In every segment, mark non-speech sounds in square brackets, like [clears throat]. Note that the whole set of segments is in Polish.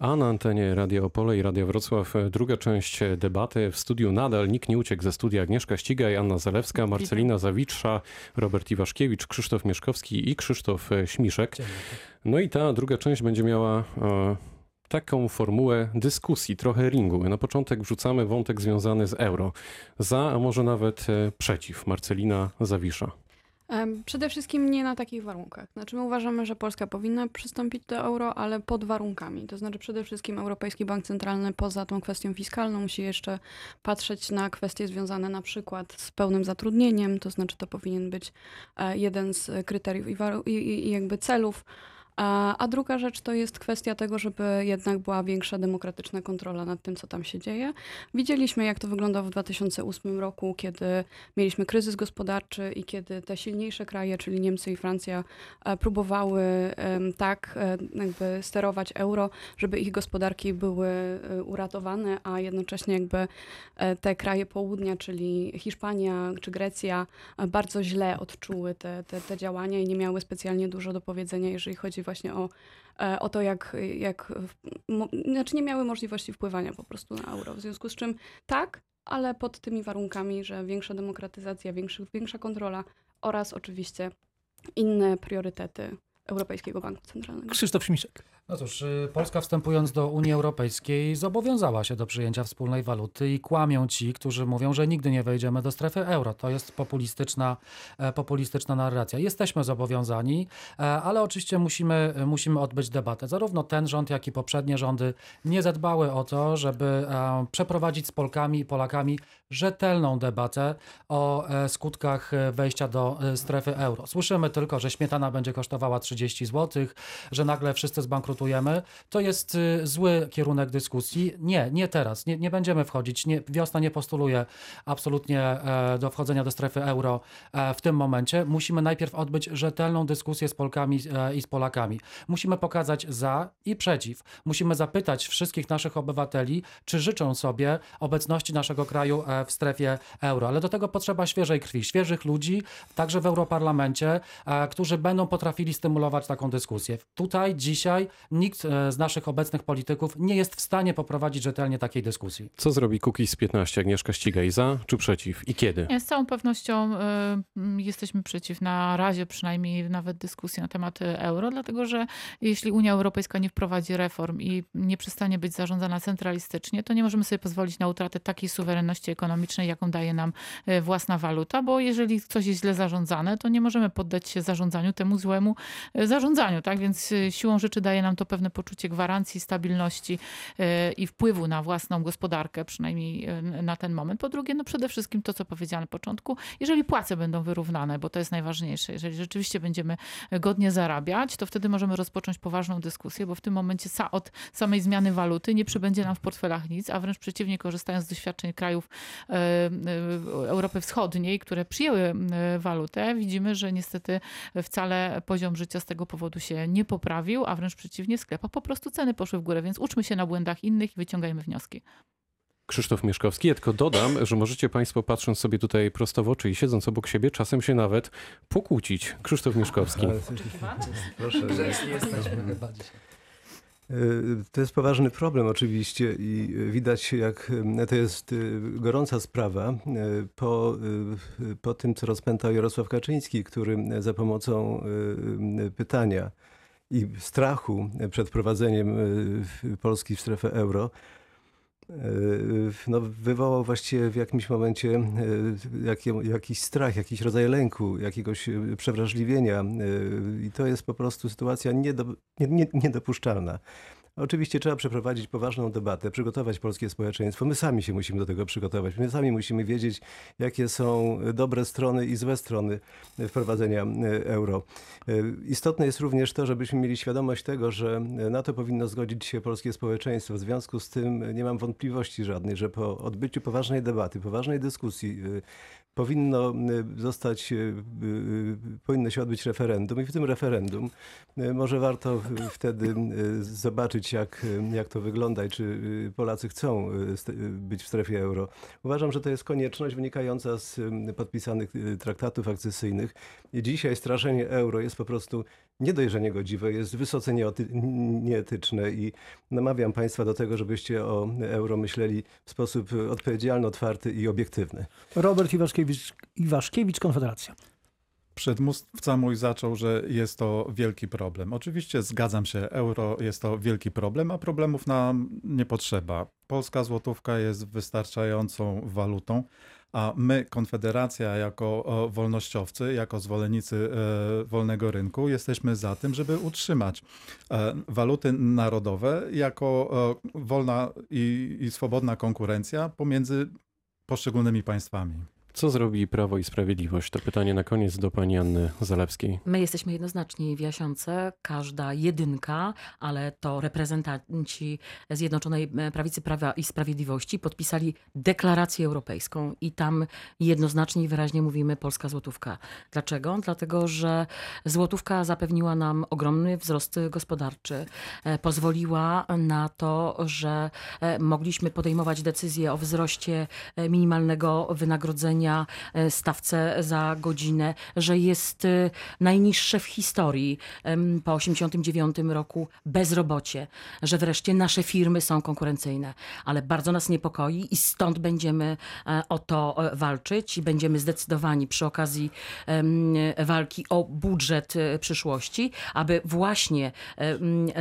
A na antenie Radia Opole i Radia Wrocław e, druga część debaty. W studiu nadal nikt nie uciekł ze studia. Agnieszka Ścigaj, Anna Zalewska, Marcelina Zawitrza, Robert Iwaszkiewicz, Krzysztof Mieszkowski i Krzysztof e, Śmiszek. No i ta druga część będzie miała e, taką formułę dyskusji, trochę ringu. Na początek wrzucamy wątek związany z euro. Za, a może nawet e, przeciw. Marcelina Zawisza. Przede wszystkim nie na takich warunkach. Znaczy my uważamy, że Polska powinna przystąpić do euro, ale pod warunkami. To znaczy przede wszystkim Europejski Bank Centralny poza tą kwestią fiskalną musi jeszcze patrzeć na kwestie związane na przykład z pełnym zatrudnieniem, to znaczy to powinien być e, jeden z kryteriów i, i i jakby celów. A, a druga rzecz to jest kwestia tego, żeby jednak była większa demokratyczna kontrola nad tym, co tam się dzieje. Widzieliśmy, jak to wyglądało w 2008 roku, kiedy mieliśmy kryzys gospodarczy i kiedy te silniejsze kraje, czyli Niemcy i Francja, e, próbowały tak e, jakby sterować euro, żeby ich gospodarki były e, uratowane, a jednocześnie jakby te kraje południa, czyli Hiszpania czy Grecja, bardzo źle odczuły te, te, te działania i nie miały specjalnie dużo do powiedzenia, jeżeli chodzi właśnie o, e, o to, jak, jak mo, znaczy nie miały możliwości wpływania po prostu na euro. W związku z czym tak, ale pod tymi warunkami, że większa demokratyzacja, większy, większa kontrola oraz oczywiście inne priorytety Europejskiego Banku Centralnego. Krzysztof Śmiszek. No cóż, y, Polska wstępując do Unii Europejskiej zobowiązała się do przyjęcia wspólnej waluty i kłamią ci, którzy mówią, że nigdy nie wejdziemy do strefy euro. To jest populistyczna, e, populistyczna narracja. Jesteśmy zobowiązani, e, ale oczywiście musimy, musimy odbyć debatę. Zarówno ten rząd, jak i poprzednie rządy nie zadbały o to, żeby e, przeprowadzić z Polkami i Polakami rzetelną debatę o e, skutkach e, wejścia do e, strefy euro. Słyszymy tylko, że śmietana będzie kosztowała 30 zł, że nagle wszyscy zbankrutujemy. To jest y, zły kierunek dyskusji. Nie, nie teraz. Nie, nie będziemy wchodzić. Nie, wiosna nie postuluje absolutnie do wchodzenia do strefy euro w tym momencie. Musimy najpierw odbyć rzetelną dyskusję z Polkami i z Polakami. Musimy pokazać za i przeciw. Musimy zapytać wszystkich naszych obywateli, czy życzą sobie obecności naszego kraju w strefie euro. Ale do tego potrzeba świeżej krwi, świeżych ludzi, także w Europarlamencie, e, którzy będą potrafili stymulować taką dyskusję. Tutaj, dzisiaj nikt e, z naszych obecnych polityków nie jest w stanie poprowadzić rzetelnie takiej dyskusji. Co zrobi Kukiz 15? Agnieszka Ścigaj. Za czy przeciw? I kiedy? Z całą pewnością y, jesteśmy przeciw na razie przynajmniej nawet dyskusji na temat euro, dlatego że jeśli Unia Europejska nie wprowadzi reform i nie przestanie być zarządzana centralistycznie, to nie możemy sobie pozwolić na utratę takiej suwerenności ekonomicznej, jaką daje nam y, własna waluta, bo jeżeli coś jest źle zarządzane, to nie możemy poddać się zarządzaniu temu złemu y, zarządzaniu, tak? Więc y, siłą rzeczy daje nam to pewne poczucie gwarancji, stabilności i wpływu na własną gospodarkę, przynajmniej na ten moment. Po drugie, no przede wszystkim to, co powiedziałem na początku, jeżeli płace będą wyrównane, bo to jest najważniejsze, jeżeli rzeczywiście będziemy godnie zarabiać, to wtedy możemy rozpocząć poważną dyskusję, bo w tym momencie od samej zmiany waluty nie przybędzie nam w portfelach nic, a wręcz przeciwnie, korzystając z doświadczeń krajów e, e, Europy Wschodniej, które przyjęły e, walutę, widzimy, że niestety wcale poziom życia z tego powodu się nie poprawił, a wręcz przeciwnie, w sklepach po prostu ceny poszły w górę, więc uczmy się na błędach innych i wyciągajmy wnioski. Krzysztof Mieszkowski. Ja tylko dodam, że możecie Państwo patrząc sobie tutaj prosto w oczy i siedząc obok siebie, czasem się nawet pokłócić. Krzysztof Mieszkowski. Proszę. Grzecznie jesteśmy. Y, To jest poważny problem oczywiście i widać jak y, to jest y, gorąca sprawa y, po, y, po tym, co rozpętał Jarosław Kaczyński, który za pomocą y, y, pytania i strachu przed wprowadzeniem y, Polski w strefę euro y, no, wywołał właściwie w jakimś momencie jakie- jakiś strach, jakiś rodzaj lęku, jakiegoś y, przewrażliwienia y, i to jest po prostu sytuacja niedo, nie, nie, niedopuszczalna. Oczywiście trzeba przeprowadzić poważną debatę, przygotować polskie społeczeństwo. My sami się musimy do tego przygotować. My sami musimy wiedzieć, jakie są dobre strony i złe strony wprowadzenia e, euro. E, Istotne jest również to, żebyśmy mieli świadomość tego, że na to powinno zgodzić się polskie społeczeństwo. W związku z tym nie mam wątpliwości żadnej, że po odbyciu poważnej debaty, poważnej dyskusji e, powinno zostać, powinno się odbyć referendum i w tym referendum może warto wtedy y, zobaczyć, jak, jak to wygląda i czy y, Polacy chcą y, y, być w strefie euro. Uważam, że to jest konieczność wynikająca z podpisanych traktatów akcesyjnych. Dzisiaj straszenie euro jest po prostu nie dość, że niegodziwe, jest wysoce nieetyczne i namawiam Państwa do tego, żebyście o euro myśleli w sposób odpowiedzialny, otwarty i obiektywny. Robert Iwaszkiewicz, Iwaszkiewicz Konfederacja. Przedmówca mój zaczął, że jest to wielki problem. Oczywiście zgadzam się, euro jest to wielki problem, a problemów nam nie potrzeba. Polska złotówka jest wystarczającą walutą, a my, Konfederacja, jako wolnościowcy, jako zwolennicy e, wolnego rynku, jesteśmy za tym, żeby utrzymać e, waluty narodowe jako wolna i, i swobodna konkurencja pomiędzy poszczególnymi państwami. Co zrobi Prawo i Sprawiedliwość? To pytanie na koniec do pani Anny Zalewskiej. My jesteśmy jednoznaczni w Jasiące, każda jedynka, ale to reprezentanci Zjednoczonej Prawicy Prawa i Sprawiedliwości podpisali deklarację europejską i tam jednoznacznie i wyraźnie mówimy polska złotówka. Dlaczego? Dlatego, że złotówka zapewniła nam ogromny wzrost gospodarczy, e, pozwoliła na to, że e, mogliśmy podejmować decyzje o wzroście e, minimalnego wynagrodzenia, e, stawce za godzinę, że jest e, najniższe w historii po 89 roku bezrobocie, że wreszcie nasze firmy są konkurencyjne. Ale bardzo nas niepokoi i stąd będziemy e, o to walczyć i będziemy zdecydowani przy okazji walki o budżet przyszłości, aby właśnie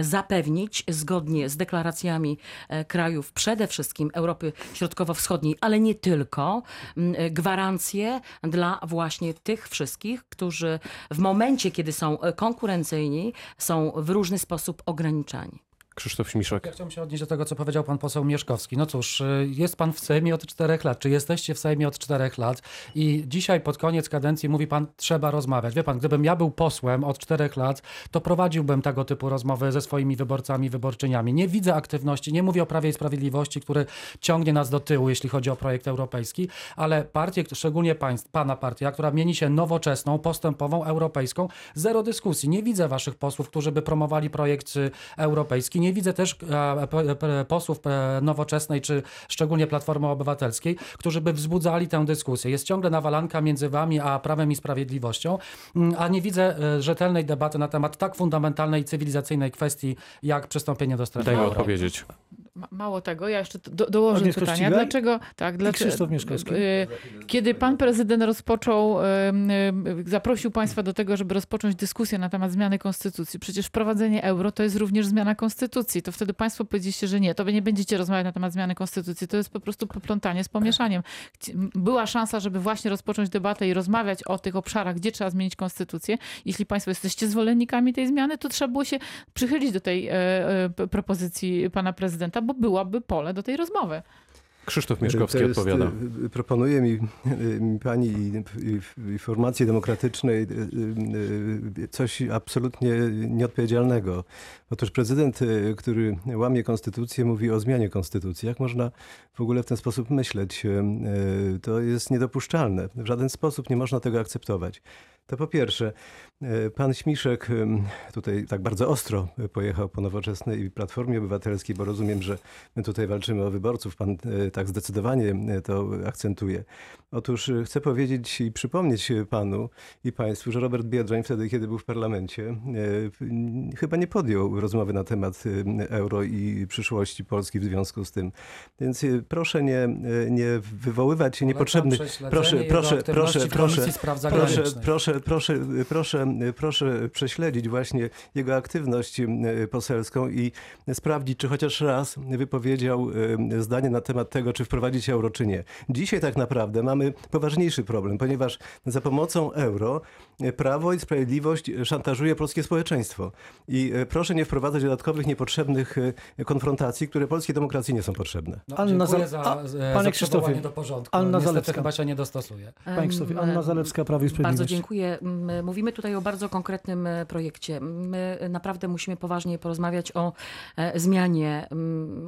zapewnić zgodnie z deklaracjami krajów przede wszystkim Europy Środkowo-Wschodniej, ale nie tylko, gwarancje dla właśnie tych wszystkich, którzy w momencie, kiedy są konkurencyjni, są w różny sposób ograniczani. Krzysztof Śmiszek. Ja chciałbym się odnieść do tego, co powiedział pan poseł Mieszkowski. No cóż, y, jest pan w Sejmie od czterech lat. Czy jesteście w Sejmie od czterech lat? I dzisiaj pod koniec kadencji mówi pan, trzeba rozmawiać. Wie pan, gdybym ja był posłem od czterech lat, to prowadziłbym tego typu rozmowy ze swoimi wyborcami, wyborczyniami. Nie widzę aktywności, nie mówię o Prawie i Sprawiedliwości, który ciągnie nas do tyłu, jeśli chodzi o projekt europejski, ale partie, szczególnie państw, pana partia, która mieni się nowoczesną, postępową, europejską, zero dyskusji. Nie widzę waszych posłów, którzy by promowali projekt y, europejski. Nie widzę też e, p- p- posłów e, nowoczesnej, czy szczególnie Platformy Obywatelskiej, którzy by wzbudzali tę dyskusję. Jest ciągle nawalanka między wami a Prawem i Sprawiedliwością, mm, a nie widzę e, rzetelnej debaty na temat tak fundamentalnej cywilizacyjnej kwestii, jak przystąpienie do strefy Dajmy odpowiedzieć. Ma- Mało tego, ja jeszcze do, dołożę Agnieszka pytania. Ścigaj Dlaczego, tak, dlaczego, Krzysztof Mieszkowski. y, kiedy pan prezydent rozpoczął, y, y, zaprosił państwa do tego, żeby rozpocząć dyskusję na temat zmiany konstytucji, przecież wprowadzenie euro to jest również zmiana konstytucji, to wtedy państwo powiedzieliście, że nie, to wy nie będziecie rozmawiać na temat zmiany konstytucji, to jest po prostu poplątanie z pomieszaniem. Była szansa, żeby właśnie rozpocząć debatę i rozmawiać o tych obszarach, gdzie trzeba zmienić konstytucję. Jeśli państwo jesteście zwolennikami tej zmiany, to trzeba było się przychylić do tej e, e, propozycji pana prezydenta, bo byłaby pole do tej rozmowy. Krzysztof Mieszkowski To jest, odpowiada. y, Proponuje mi, y, mi pani i, i, i formacji demokratycznej coś absolutnie nieodpowiedzialnego. Otóż prezydent, który łamie konstytucję, mówi o zmianie konstytucji. Jak można w ogóle w ten sposób myśleć? To jest niedopuszczalne. W żaden sposób nie można tego akceptować. To po pierwsze, pan Śmiszek tutaj tak bardzo ostro pojechał po nowoczesnej i Platformie Obywatelskiej, bo rozumiem, że my tutaj walczymy o wyborców. Pan y, tak zdecydowanie to akcentuje. Otóż chcę powiedzieć i przypomnieć panu i państwu, że Robert Biedroń wtedy, kiedy był w parlamencie, chyba nie podjął rozmowy na temat euro i przyszłości Polski w związku z tym. Więc proszę nie, nie wywoływać niepotrzebnych proszę, proszę, proszę, proszę, Proszę, Zagranicznych. proszę, proszę, proszę, proszę prześledzić właśnie jego aktywność y, poselską i sprawdzić, czy chociaż raz wypowiedział y, zdanie na temat tego, czy wprowadzić euro, czy nie. Dzisiaj tak naprawdę mamy poważniejszy problem, ponieważ za pomocą euro y, Prawo i Sprawiedliwość szantażuje polskie społeczeństwo. I y, proszę nie wprowadzać dodatkowych, niepotrzebnych y, konfrontacji, które polskiej demokracji nie są potrzebne. No, Anna dziękuję Zale- za, a, za panie Krzysztofie, do porządku. Anna Niestety Zalewska. chyba się nie dostosuje. Panie Krzysztofie, Anna Zalewska, Prawo i Sprawiedliwość. Bardzo dziękuję. Mówimy tutaj o bardzo konkretnym e, projekcie. My naprawdę musimy poważnie porozmawiać o e, zmianie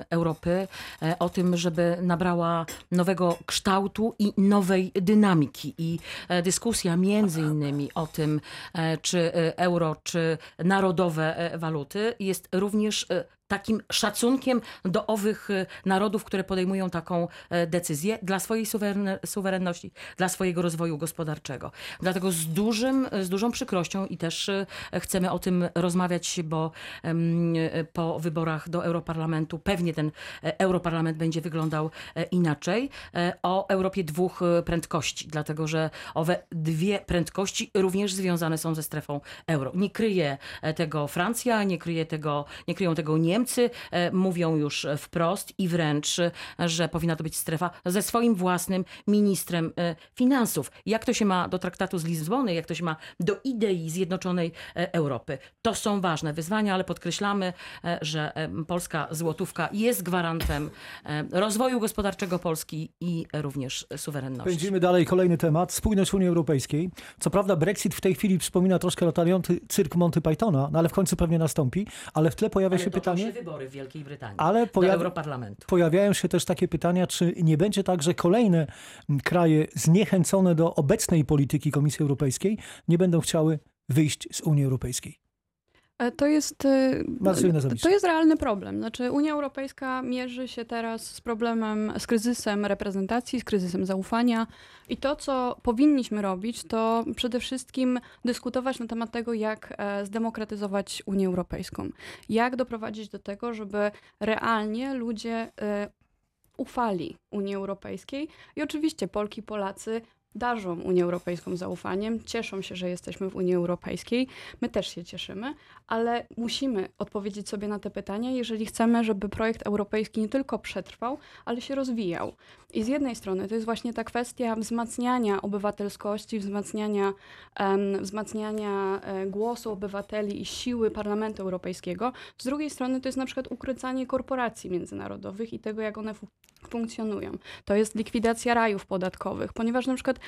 Europy, e, o tym, żeby nabrała nowego kształtu i nowej dynamiki. I e, dyskusja między innymi o tym, e, czy e, euro, czy narodowe e, waluty. Jest również takim szacunkiem do owych e, narodów, które podejmują taką e, decyzję dla swojej suweren- suwerenności, dla swojego rozwoju gospodarczego. Dlatego z, dużym, z dużą przykrością i też e, chcemy o tym rozmawiać, bo e, po wyborach do Europarlamentu pewnie ten e, Europarlament będzie wyglądał e, inaczej, o Europie dwóch prędkości, dlatego że owe dwie prędkości również związane są ze strefą euro. Nie kryje tego Francja, nie, kryje tego, nie kryją tego Niemcy, e, mówią już wprost i wręcz, e, że powinna to być strefa ze swoim własnym ministrem e, finansów. Jak to się ma do traktatu z Lizbony, jak to się ma do idei zjednoczonej Europy. To są ważne wyzwania, ale podkreślamy, że polska złotówka jest gwarantem rozwoju gospodarczego Polski i również suwerenności. Pędzimy dalej, kolejny temat. Spójność Unii Europejskiej. Co prawda Brexit w tej chwili przypomina troszkę latający cyrk Monty Pythona, no ale w końcu pewnie nastąpi. Ale w tle pojawia Ale się pytanie, wybory w Wielkiej Brytanii ale do Europarlamentu. pojawiają się też takie pytania, czy nie będzie tak, że kolejne kraje zniechęcone do obecnej polityki Komisji Europejskiej nie będą chciały wyjść z Unii Europejskiej. E, To jest, e, Zawisza. to jest realny problem. Znaczy Unia Europejska mierzy się teraz z problemem, z kryzysem reprezentacji, z kryzysem zaufania i to, co powinniśmy robić, to przede wszystkim dyskutować na temat tego, jak e, zdemokratyzować Unię Europejską. Jak doprowadzić do tego, żeby realnie ludzie e, ufali Unii Europejskiej i oczywiście Polki i Polacy darzą Unię Europejską zaufaniem, cieszą się, że jesteśmy w Unii Europejskiej. My też się cieszymy, ale musimy odpowiedzieć sobie na te pytania, jeżeli chcemy, żeby projekt europejski nie tylko przetrwał, ale się rozwijał. I z jednej strony to jest właśnie ta kwestia wzmacniania obywatelskości, wzmacniania, em, wzmacniania e, głosu obywateli i siły Parlamentu Europejskiego. Z drugiej strony to jest na przykład ukrócanie korporacji międzynarodowych i tego, jak one funkcjonują. To jest likwidacja rajów podatkowych, ponieważ na przykład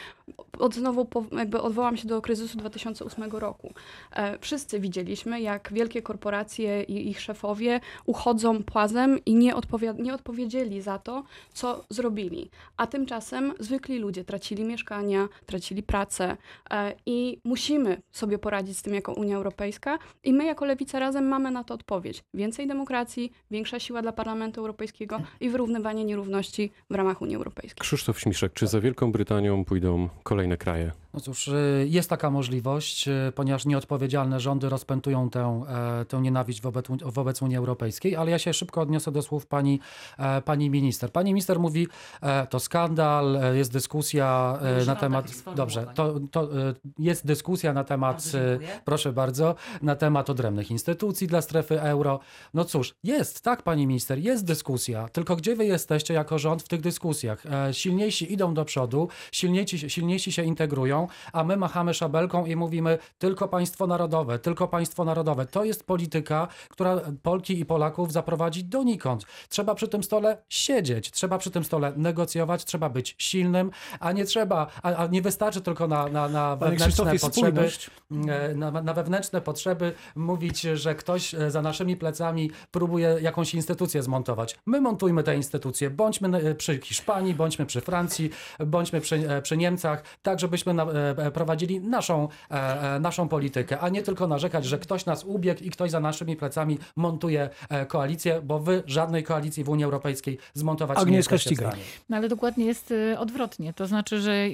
od znowu po, jakby odwołam się do kryzysu 2008 roku. E, wszyscy widzieliśmy, jak wielkie korporacje i ich szefowie uchodzą płazem i nie, nie odpowiedzieli za to, co zrobili. A tymczasem zwykli ludzie tracili mieszkania, tracili pracę e, i musimy sobie poradzić z tym jako Unia Europejska i my jako Lewica razem mamy na to odpowiedź. Więcej demokracji, większa siła dla Parlamentu Europejskiego i wyrównywanie nierówności w ramach Unii Europejskiej. Krzysztof Śmiszek, czy za Wielką Brytanią pójdą kolejne kraje? No cóż, y, jest taka możliwość, y, ponieważ nieodpowiedzialne rządy rozpętują tę, e, tę nienawiść wobec, wobec Unii Europejskiej, ale ja się szybko odniosę do słów pani, e, pani minister. Pani minister mówi, e, to skandal, jest dyskusja Nie na temat... Dobrze, to, to jest dyskusja na temat, proszę bardzo, na temat odrębnych instytucji dla strefy euro. No cóż, jest, tak pani minister, jest dyskusja, tylko gdzie wy jesteście jako rząd w tych dyskusjach? Silniejsi idą do przodu, silniejsi, silniejsi się integrują, a my machamy szabelką i mówimy tylko państwo narodowe, tylko państwo narodowe. To jest polityka, która Polki i Polaków zaprowadzi donikąd. Trzeba przy tym stole siedzieć, trzeba przy tym stole negocjować, trzeba być silnym, a nie trzeba, a, a nie wystarczy tylko na, na, na wewnętrzne potrzeby e, na, na wewnętrzne potrzeby mówić, że ktoś e, za naszymi plecami próbuje jakąś instytucję zmontować. My montujmy te instytucje. Bądźmy e, przy Hiszpanii, bądźmy przy Francji, bądźmy przy, przy Niemcach, tak żebyśmy na, prowadzili naszą, e, e, naszą politykę, a nie tylko narzekać, że ktoś nas ubiegł i ktoś za naszymi plecami montuje e, koalicję, bo wy żadnej koalicji w Unii Europejskiej zmontować nie Agnieszka jesteście Ścigaj. stanie. No ale dokładnie jest odwrotnie. To znaczy, że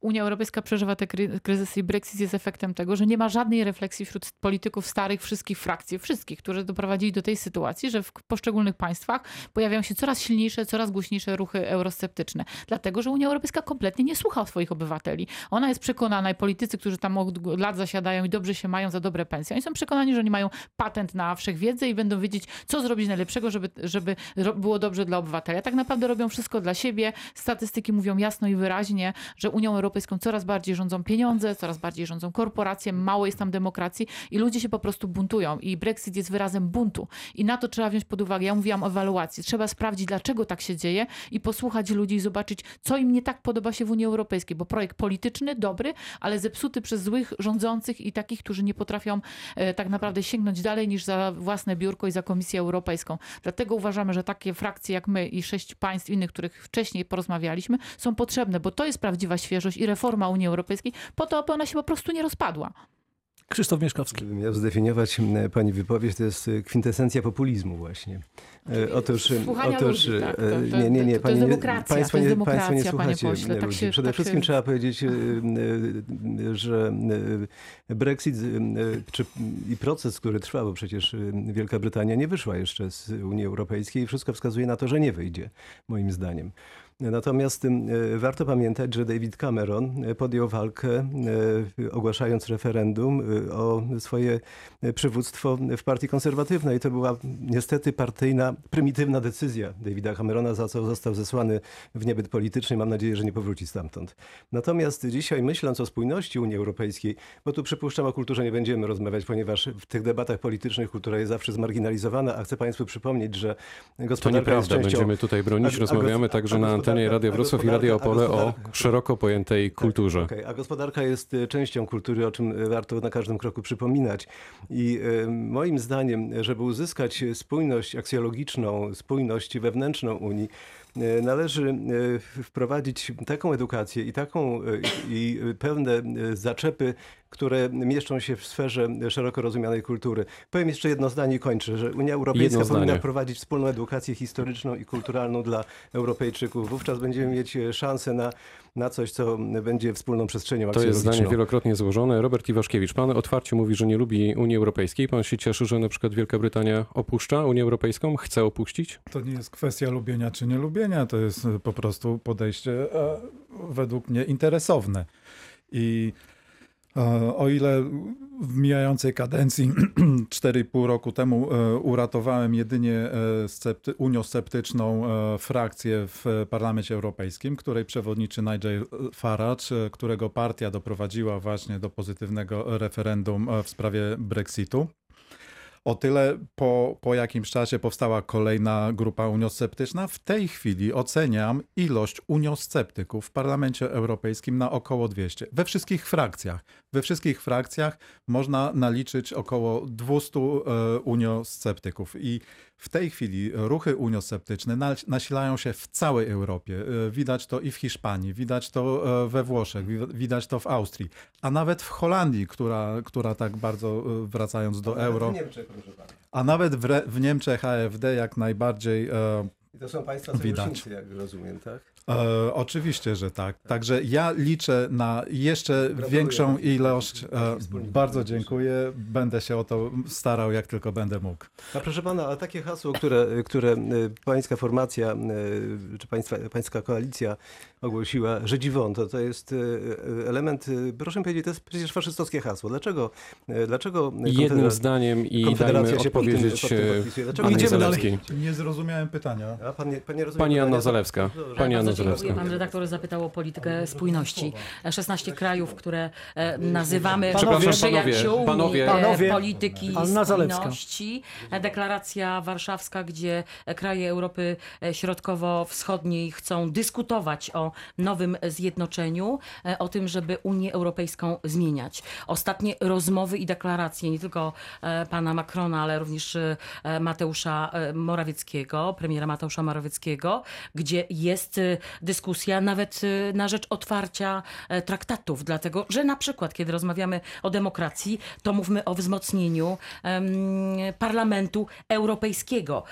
Unia Europejska przeżywa te kry- kryzysy i Brexit jest efektem tego, że nie ma żadnej refleksji wśród polityków starych wszystkich frakcji, wszystkich, którzy doprowadzili do tej sytuacji, że w poszczególnych państwach pojawiają się coraz silniejsze, coraz głośniejsze ruchy eurosceptyczne. Dlatego, że Unia Europejska kompletnie nie słucha swoich obywateli. Ona jest przekonana i politycy, którzy tam od lat zasiadają i dobrze się mają za dobre pensje, oni są przekonani, że oni mają patent na wszechwiedzę i będą wiedzieć, co zrobić najlepszego, żeby, żeby było dobrze dla obywateli. A tak naprawdę robią wszystko dla siebie. Statystyki mówią jasno i wyraźnie, że Unią Europejską coraz bardziej rządzą pieniądze, coraz bardziej rządzą korporacje, mało jest tam demokracji i ludzie się po prostu buntują. I Brexit jest wyrazem buntu. I na to trzeba wziąć pod uwagę. Ja mówiłam o ewaluacji. Trzeba sprawdzić, dlaczego tak się dzieje i posłuchać ludzi i zobaczyć, co im nie tak podoba się w Unii Europejskiej. Bo projekt polityczny, dobry, ale zepsuty przez złych rządzących i takich, którzy nie potrafią e, tak naprawdę sięgnąć dalej niż za własne biurko i za Komisję Europejską. Dlatego uważamy, że takie frakcje jak my i sześć państw innych, których wcześniej porozmawialiśmy, są potrzebne, bo to jest prawdziwa świeżość i reforma Unii Europejskiej po to, aby ona się po prostu nie rozpadła. Krzysztof Mieszkowski. Gdybym miał zdefiniować pani wypowiedź, to jest e, kwintesencja populizmu właśnie. E, Otóż, e, Słuchania otóż ludzi, tak. To- to- nie, nie, nie, to- to jest pani, demokracja, państwo, to jest nie, państwo nie słuchacie pośle, tak ludzi. się- Przede tak wszystkim się- trzeba powiedzieć, że Brexit czy, i proces, który trwa, bo przecież Wielka Brytania nie wyszła jeszcze z Unii Europejskiej i wszystko wskazuje na to, że nie wyjdzie, moim zdaniem. Natomiast e, warto pamiętać, że David Cameron e, podjął walkę, e, ogłaszając referendum o swoje przywództwo w partii konserwatywnej. To była niestety partyjna, prymitywna decyzja Davida Camerona, za co został zesłany w niebyt polityczny. Mam nadzieję, że nie powróci stamtąd. Natomiast dzisiaj myśląc o spójności Unii Europejskiej, bo tu przypuszczam o kulturze nie będziemy rozmawiać, ponieważ w tych debatach politycznych kultura jest zawsze zmarginalizowana, a chcę Państwu przypomnieć, że To gospodarka jest nieprawda, częścią... będziemy tutaj bronić. a- a Rozmawiamy także na antenie Radia Wrocław i Radia Opole o szeroko pojętej kulturze. Okej, A gospodarka jest e, częścią kultury, o czym e, warto na każdym kroku przypominać. I e, moim zdaniem, żeby uzyskać spójność aksjologiczną, spójność wewnętrzną Unii, należy wprowadzić taką edukację i taką i pewne zaczepy, które mieszczą się w sferze szeroko rozumianej kultury. Powiem jeszcze jedno zdanie i kończę, że Unia Europejska Jedno powinna zdanie. wprowadzić wspólną edukację historyczną i kulturalną dla Europejczyków. Wówczas będziemy mieć e, szansę na, na coś, co będzie wspólną przestrzenią To jest zdanie wielokrotnie złożone. Robert Iwaszkiewicz, pan otwarcie mówi, że nie lubi Unii Europejskiej. Pan się cieszy, że na przykład Wielka Brytania opuszcza Unię Europejską? Chce opuścić? To nie jest kwestia lubienia czy nie lubienia, to jest po prostu podejście e, według mnie interesowne. I o ile w mijającej kadencji [clears throat] 4,5 roku temu e, uratowałem jedynie e, scepty, uniosceptyczną e, frakcję w Parlamencie Europejskim, której przewodniczy Nigel Farage, którego partia doprowadziła właśnie do pozytywnego referendum w sprawie Brexitu. O tyle po, po jakimś czasie powstała kolejna grupa uniosceptyczna. W tej chwili oceniam ilość uniosceptyków w Parlamencie Europejskim na około 200. We wszystkich frakcjach. We wszystkich frakcjach można naliczyć około 200 e, uniosceptyków. I w tej chwili ruchy uniosceptyczne nas- nasilają się w całej Europie. E, Widać to i w Hiszpanii, widać to e, we Włoszech, wi- widać to w Austrii, a nawet w Holandii, która, która tak bardzo wracając do euro. W Niemczech, pana. A nawet w, w Niemczech AfD jak najbardziej. E, I to są państwa sojusznicy, jak rozumiem, tak? e, oczywiście, że tak. Także ja liczę na jeszcze Gratuluję większą ilość. E, bardzo dziękuję. Będę się o to starał, jak tylko będę mógł. A proszę pana, a takie hasło, które, które e, pańska formacja, e, czy państwa, pańska koalicja ogłosiła, Żydzi to, to jest e, element, e, proszę mi powiedzieć, to jest przecież faszystowskie hasło. Dlaczego, e, dlaczego Jednym zdaniem i Konfederacja dajmy się pod tym- odpowiedzieć pod tym e, podpisuje? Dlaczego Annie Idziemy dalej. Nie zrozumiałem pytania. A pan nie, pan nie Pani? Anna Zalewska. Pani Anna. Zalewska. Pan redaktor zapytał o politykę spójności. 16 krajów, które e, nazywamy Panowie, przyjaciółmi panowie, e, panowie. polityki Anna Zalewska. spójności. E, Deklaracja warszawska, gdzie e, kraje Europy e, Środkowo-Wschodniej chcą dyskutować o nowym zjednoczeniu, e, o tym, żeby Unię Europejską zmieniać. Ostatnie rozmowy i deklaracje nie tylko e, pana Macrona, ale również e, Mateusza Morawieckiego, premiera Mateusza Morawieckiego, gdzie jest dyskusja nawet na rzecz otwarcia traktatów, dlatego że na przykład, kiedy rozmawiamy o demokracji, to mówmy o wzmocnieniu Parlamentu Europejskiego.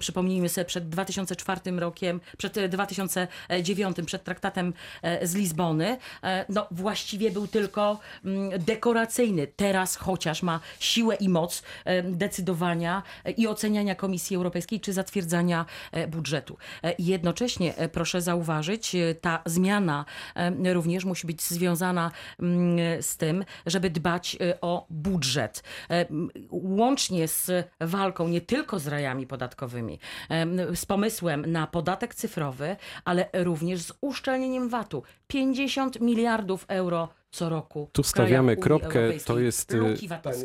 Przypomnijmy sobie przed 2004 rokiem, przed e, 2009, przed traktatem e, z Lizbony, e, no właściwie był tylko mm, dekoracyjny. Teraz chociaż ma siłę i moc e, decydowania i oceniania Komisji Europejskiej, czy zatwierdzania budżetu. Jednocześnie proszę zauważyć, ta zmiana również musi być związana mm, z tym, żeby dbać o budżet. Łącznie z walką nie tylko z rajami podatkowymi, z pomysłem na podatek cyfrowy, ale również z uszczelnieniem VAT-u. 50 miliardów euro co roku. Tu stawiamy kropkę, to jest, y.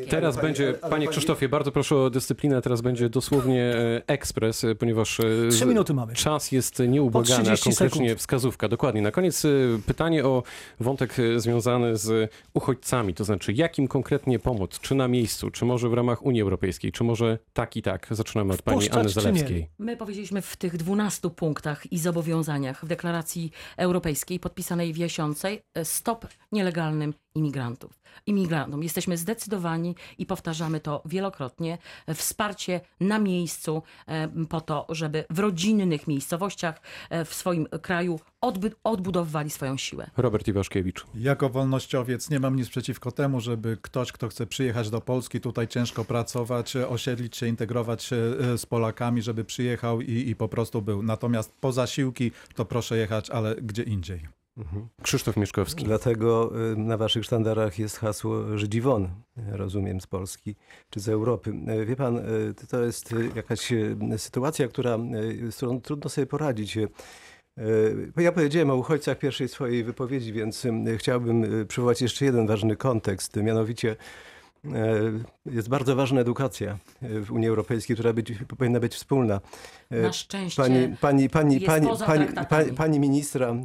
Teraz Pani- będzie, panie pani- Krzysztofie, bardzo proszę o dyscyplinę, teraz będzie dosłownie e, ekspres, e, ponieważ e, Trzy minuty mamy. czas jest nieubłagany, a 30 konkrecznie sekund. wskazówka. Dokładnie. Na koniec pytanie o wątek związany z uchodźcami, to znaczy jakim konkretnie pomóc, czy na miejscu, czy może w ramach Unii Europejskiej, czy może tak i tak. Zaczynamy od pani Wpuszczać Anny? Zalewskiej. My powiedzieliśmy w tych 12 punktach i zobowiązaniach w deklaracji europejskiej podpisanej w Jasiącej e, stop nielegalnej nielegalnym imigrantów. Imigrantom. Jesteśmy zdecydowani i powtarzamy to wielokrotnie. Wsparcie na miejscu e, po to, żeby w rodzinnych miejscowościach e, w swoim kraju odby- odbudowywali swoją siłę. Robert Iwaszkiewicz. Jako wolnościowiec nie mam nic przeciwko temu, żeby ktoś, kto chce przyjechać do Polski, tutaj ciężko pracować, e, osiedlić się, integrować się z Polakami, żeby przyjechał i, i po prostu był. Natomiast po zasiłki to proszę jechać, ale gdzie indziej. Mhm. Krzysztof Mieszkowski. Dlatego y, na waszych sztandarach jest hasło Żydzi won, rozumiem, z Polski czy z Europy. Y, Wie pan, y, to jest jakaś sytuacja, która, z którą trudno sobie poradzić. Ja powiedziałem o uchodźcach w pierwszej swojej wypowiedzi, więc chciałbym przywołać jeszcze jeden ważny kontekst, mianowicie jest bardzo ważna edukacja y, w Unii Europejskiej, która być, powinna być wspólna. Y, Na szczęście Pani, pani, pani, jest pani, poza pani, pani, pani ministra, e,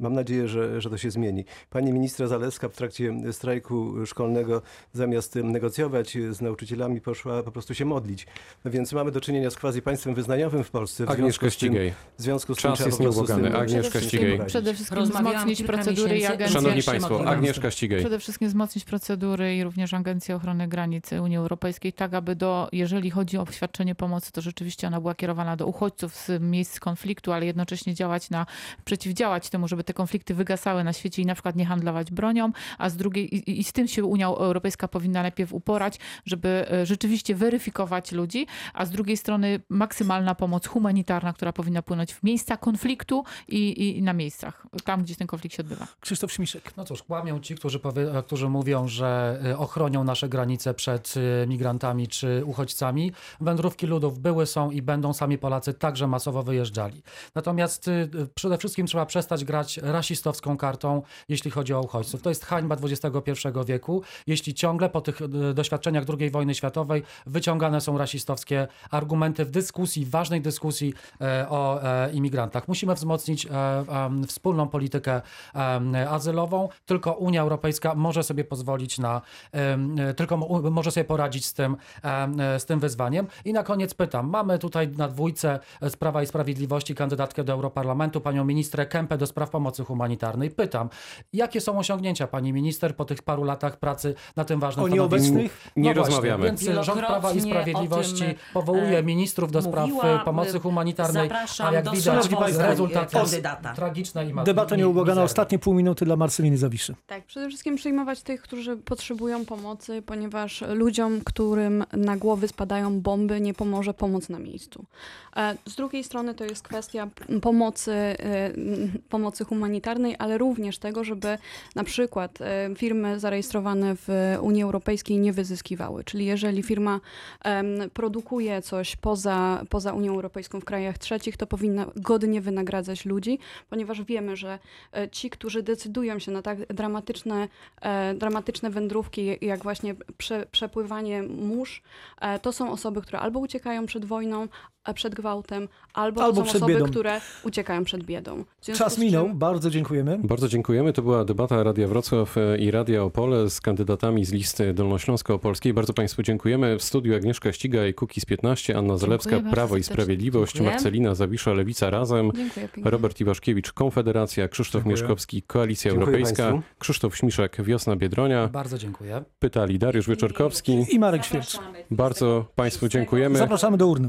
mam nadzieję, że, że to się zmieni. Pani ministra Zalewska w trakcie strajku szkolnego zamiast negocjować z nauczycielami poszła po prostu się modlić. No więc mamy do czynienia z quasi państwem wyznaniowym w Polsce. W Agnieszka związku z tym, Ścigaj. w związku z tym Czas jest nieubłagany. Agnieszka Przede Ścigaj. wszystkim- Przede wszystkim wzmocnić procedury i agencje. Szanowni Państwo. Agnieszka Ścigaj. Przede wszystkim wzmocnić procedury i również Agencję Ochrony Granicy Unii Europejskiej, tak aby do, jeżeli chodzi o świadczenie pomocy, to rzeczywiście ona była kierowana do uchodźców z miejsc konfliktu, ale jednocześnie działać na, przeciwdziałać temu, żeby te konflikty wygasały na świecie i na przykład nie handlować bronią, a z drugiej, i, i z tym się Unia Europejska powinna najpierw uporać, żeby e, rzeczywiście weryfikować ludzi, a z drugiej strony maksymalna pomoc humanitarna, która powinna płynąć w miejsca konfliktu i, i na miejscach, tam gdzie ten konflikt się odbywa. Krzysztof Śmiszek. No cóż, kłamią ci, którzy, powie, którzy mówią, że y, ochronią nasze granice przed y, migrantami czy uchodźcami. Wędrówki ludów były, są i będą, sami Polacy także masowo wyjeżdżali. Natomiast y, y, przede wszystkim trzeba przestać grać rasistowską kartą, jeśli chodzi o uchodźców. To jest hańba XXI wieku, jeśli ciągle po tych doświadczeniach II wojny światowej wyciągane są rasistowskie argumenty w dyskusji, w ważnej dyskusji e, o e, imigrantach. Musimy wzmocnić e, wspólną politykę azylową. Tylko Unia Europejska może sobie pozwolić na, tylko może sobie poradzić z tym, em, e, z tym wyzwaniem. I na koniec pytam, mamy tutaj na dwójce e, z Prawa i Sprawiedliwości kandydatkę do Europarlamentu, panią ministrę Kempę do spraw pomocy humanitarnej. Pytam, jakie są osiągnięcia pani minister po tych paru latach pracy na tym ważnym O stanowisku? nieobecnych? Nie No właśnie, rozmawiamy. Więc rząd Prawa i Sprawiedliwości o tym, powołuje e, ministrów do spraw mówiła, e, pomocy e, humanitarnej, a jak widać rezultat tragiczny i ma Debata nieubłagana. Ostatnie pół minuty dla Marceliny Zawiszy. Tak, przede wszystkim przyjmować tych, którzy potrzebują pomocy, ponieważ ludziom, którym na głowy spadają bomby, nie pomoże pomoc na miejscu. E, Z drugiej strony to jest kwestia pomocy, m, pomocy humanitarnej, ale również tego, żeby na przykład e, firmy zarejestrowane w Unii Europejskiej nie wyzyskiwały. Czyli jeżeli firma produkuje coś poza, poza Unią Europejską w krajach trzecich, to powinna godnie wynagradzać ludzi, ponieważ wiemy, że e, ci, którzy decydują się na tak dramatyczne, dramatyczne wędrówki, jak właśnie prze, przepływanie mórz, e, to są osoby, które albo uciekają przed wojną, przed gwałtem, albo, Albo to są przed osoby, biedą. które uciekają przed biedą. Czas minął. czym- Bardzo dziękujemy. Bardzo dziękujemy. To była debata Radia Wrocław e, i Radia Opole z kandydatami z listy Dolnośląsko-Opolskiej. Bardzo Państwu dziękujemy. W studiu Agnieszka Ścigaj, Kukiz 15, Anna Zalewska, Prawo i. Sprawiedliwość, Dziękuję. Marcelina Zawisza, Lewica Razem, Dziękuję. Robert Iwaszkiewicz, Konfederacja, Krzysztof Dziękuję. Mieszkowski, Koalicja Dziękuję Europejska, państwu. Krzysztof Śmiszek, Wiosna Biedronia. Bardzo dziękuję. Pytali Dariusz Wieczorkowski. I Marek Świercz. Bardzo Państwu dziękujemy. Zapraszamy do urny.